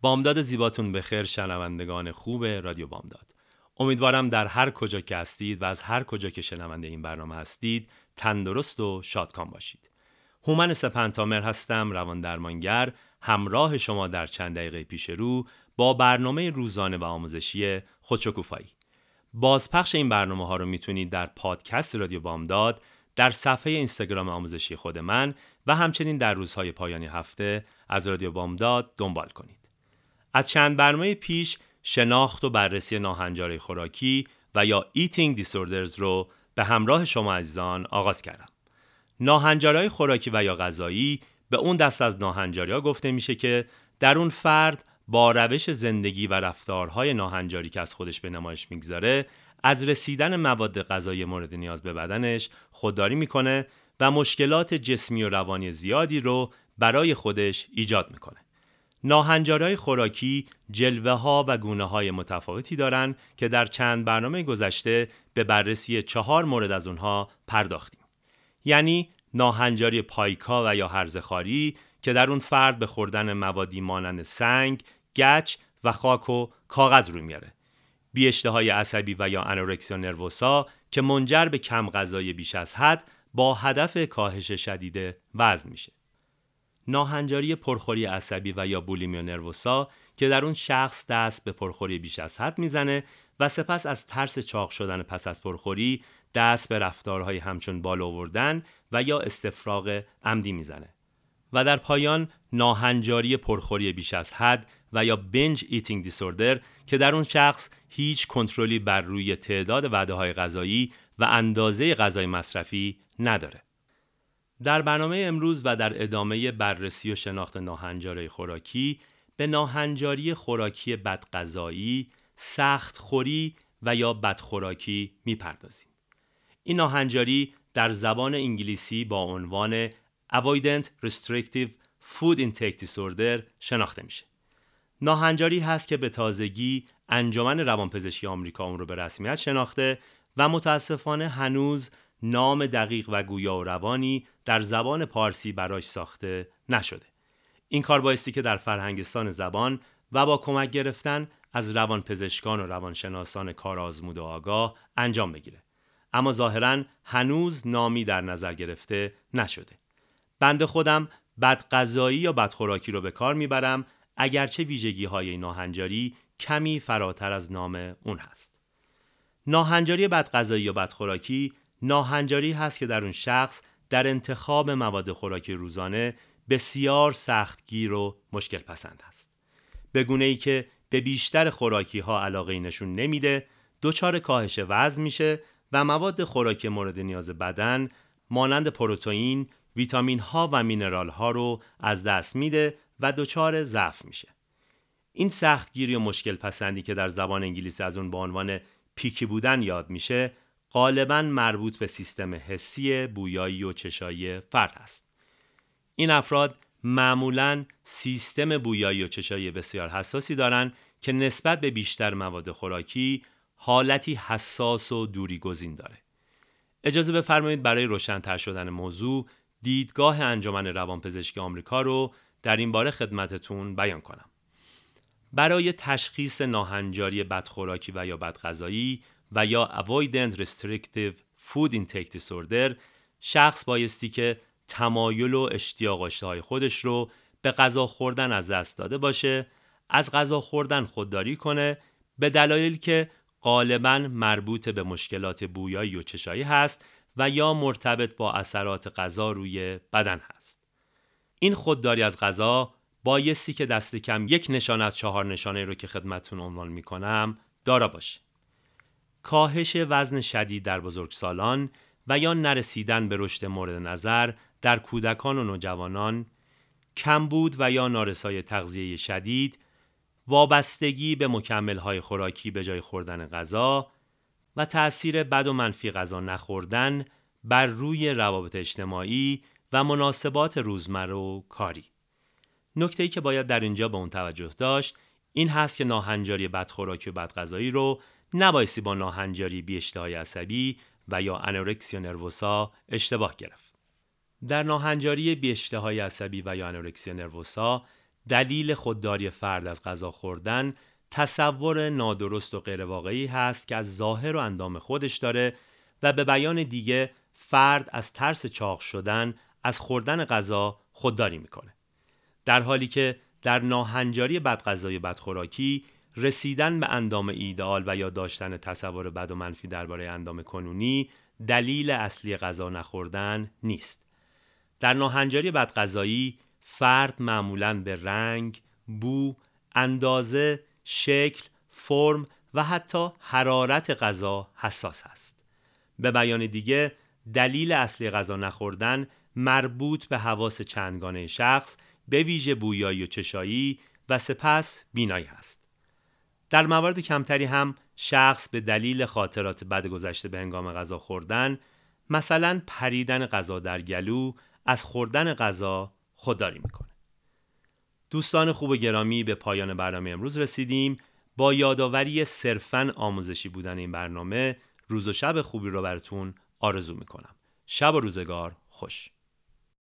بامداد زیباتون به خیر شنوندگان خوب رادیو بامداد. امیدوارم در هر کجا که هستید و از هر کجا که شنونده این برنامه هستید تندرست و شادکام باشید. هومن سپنتامر هستم روان درمانگر. همراه شما در چند دقیقه پیش رو با برنامه روزانه و آموزشی خودشکوفایی. بازپخش این برنامه ها رو می‌تونید در پادکست رادیو بامداد در صفحه اینستاگرام آموزشی خود من و همچنین در روزهای پایانی هفته از رادیو بامداد دنبال کنید. از چند برنامه پیش شناخت و بررسی ناهنجاری خوراکی و یا Eating Disorders رو به همراه شما عزیزان آغاز کردم. ناهنجاری خوراکی و یا غذایی به اون دست از ناهنجاری ها گفته میشه که در اون فرد با روش زندگی و رفتارهای ناهنجاری که از خودش به نمایش می‌گذاره از رسیدن مواد غذایی مورد نیاز به بدنش خودداری می‌کنه و مشکلات جسمی و روانی زیادی رو برای خودش ایجاد می‌کنه. ناهنجارهای خوراکی جلوه ها و گونه های متفاوتی دارند که در چند برنامه گذشته به بررسی چهار مورد از اونها پرداختیم. یعنی ناهنجاری پایکا و یا هرزخاری که در اون فرد به خوردن موادی مانند سنگ، گچ و خاک و کاغذ روی میاره. بی اشتهای عصبی و یا انورکسیا نروسا که منجر به کم غذای بیش از حد با هدف کاهش شدید وزن میشه. ناهنجاری پرخوری عصبی و یا بولیمیا نروسا که در اون شخص دست به پرخوری بیش از حد می‌زنه و سپس از ترس چاق شدن پس از پرخوری دست به رفتارهای همچون بالا آوردن و یا استفراغ عمدی می‌زنه و در پایان ناهنجاری پرخوری بیش از حد و یا binge eating disorder که در اون شخص هیچ کنترلی بر روی تعداد وعده های غذایی و اندازه غذای مصرفی نداره. در برنامه امروز و در ادامه بررسی و شناخت ناهنجاری خوراکی به ناهنجاری خوراکی بدغذایی، سخت خوری و یا بدخوراکی می‌پردازیم. این ناهنجاری در زبان انگلیسی با عنوان Avoidant Restrictive Food Intake Disorder شناخته میشه. ناهنجاری هست که به تازگی انجمن روانپزشکی آمریکا اون رو به رسمیت شناخته و متاسفانه هنوز نام دقیق و گویا و روانی در زبان پارسی براش ساخته نشده. این کار بایستی که در فرهنگستان زبان و با کمک گرفتن از روانپزشکان و روانشناسان کار آزمود و آگاه انجام بگیره. اما ظاهرا هنوز نامی در نظر گرفته نشده. بنده خودم بدغذایی یا بدخوراکی رو به کار می‌برم اگرچه ویژگی های ناهنجاری کمی فراتر از نام اون هست. ناهنجاری بدغذایی یا بدخوراکی ناهنجاری هست که در اون شخص در انتخاب مواد خوراکی روزانه بسیار سختگیر و مشکل پسند است. به گونه ای که به بیشتر خوراکی ها علاقه نشون نمیده، دچار کاهش وزن میشه و مواد خوراکی مورد نیاز بدن مانند پروتئین، ویتامین ها و مینرال ها رو از دست میده و دچار ضعف میشه. این سختگیری و مشکل پسندی که در زبان انگلیسی از اون به عنوان پیکی بودن یاد میشه غالبا مربوط به سیستم حسی بویایی و چشایی فرد است. این افراد معمولا سیستم بویایی و چشایی بسیار حساسی دارند که نسبت به بیشتر مواد خوراکی حالتی حساس و دوری گزین داره. اجازه بفرمایید برای روشنتر شدن موضوع دیدگاه انجمن روانپزشکی آمریکا رو در این باره خدمتتون بیان کنم. برای تشخیص ناهنجاری بدخوراکی و یا بدغذایی و یا Avoidant Restrictive فود intake disorder شخص بایستی که تمایل و اشتیاق های خودش رو به غذا خوردن از دست داده باشه از غذا خوردن خودداری کنه به دلایلی که غالبا مربوط به مشکلات بویایی و چشایی هست و یا مرتبط با اثرات غذا روی بدن هست. این خودداری از غذا بایستی که دست کم یک نشان از چهار نشانه رو که خدمتون عنوان می‌کنم دارا باشه. کاهش وزن شدید در بزرگسالان و یا نرسیدن به رشد مورد نظر در کودکان و نوجوانان، کمبود و یا نارسای تغذیه شدید وابستگی به مکملهای خوراکی به جای خوردن غذا و تأثیر بد و منفی غذا نخوردن بر روی روابط اجتماعی و مناسبات روزمره و کاری. نکته ای که باید در اینجا به اون توجه داشت این هست که ناهنجاری بدخوراکی و بدغذایی رو نبایستی با ناهنجاری بی عصبی و یا انورکسیا نروسا اشتباه گرفت. در ناهنجاری بی عصبی و یا انورکسیا نروسا دلیل خودداری فرد از غذا خوردن تصور نادرست و غیرواقعی هست که از ظاهر و اندام خودش داره و به بیان دیگه فرد از ترس چاق شدن از خوردن غذا خودداری می‌کنه. در حالی که در ناهنجاری بدغذایی بدخوراکی رسیدن به اندام ایدئال و یا داشتن تصور بد و منفی درباره اندام کنونی دلیل اصلی غذا نخوردن نیست. در ناهنجاری بدغذایی فرد معمولا به رنگ، بو، اندازه، شکل، فرم و حتی حرارت غذا حساس است. به بیان دیگه دلیل اصلی غذا نخوردن مربوط به حواس چندگانه شخص به ویژه بویایی و چشایی و سپس بینایی است. در موارد کمتری هم شخص به دلیل خاطرات بد گذشته به هنگام غذا خوردن مثلا پریدن غذا در گلو از خوردن غذا خودداری می‌کنه دوستان خوب و گرامی به پایان برنامه امروز رسیدیم. با یادآوری صرفا آموزشی بودن این برنامه روز و شب خوبی رو براتون آرزو می‌کنم. شب و روزگار خوش.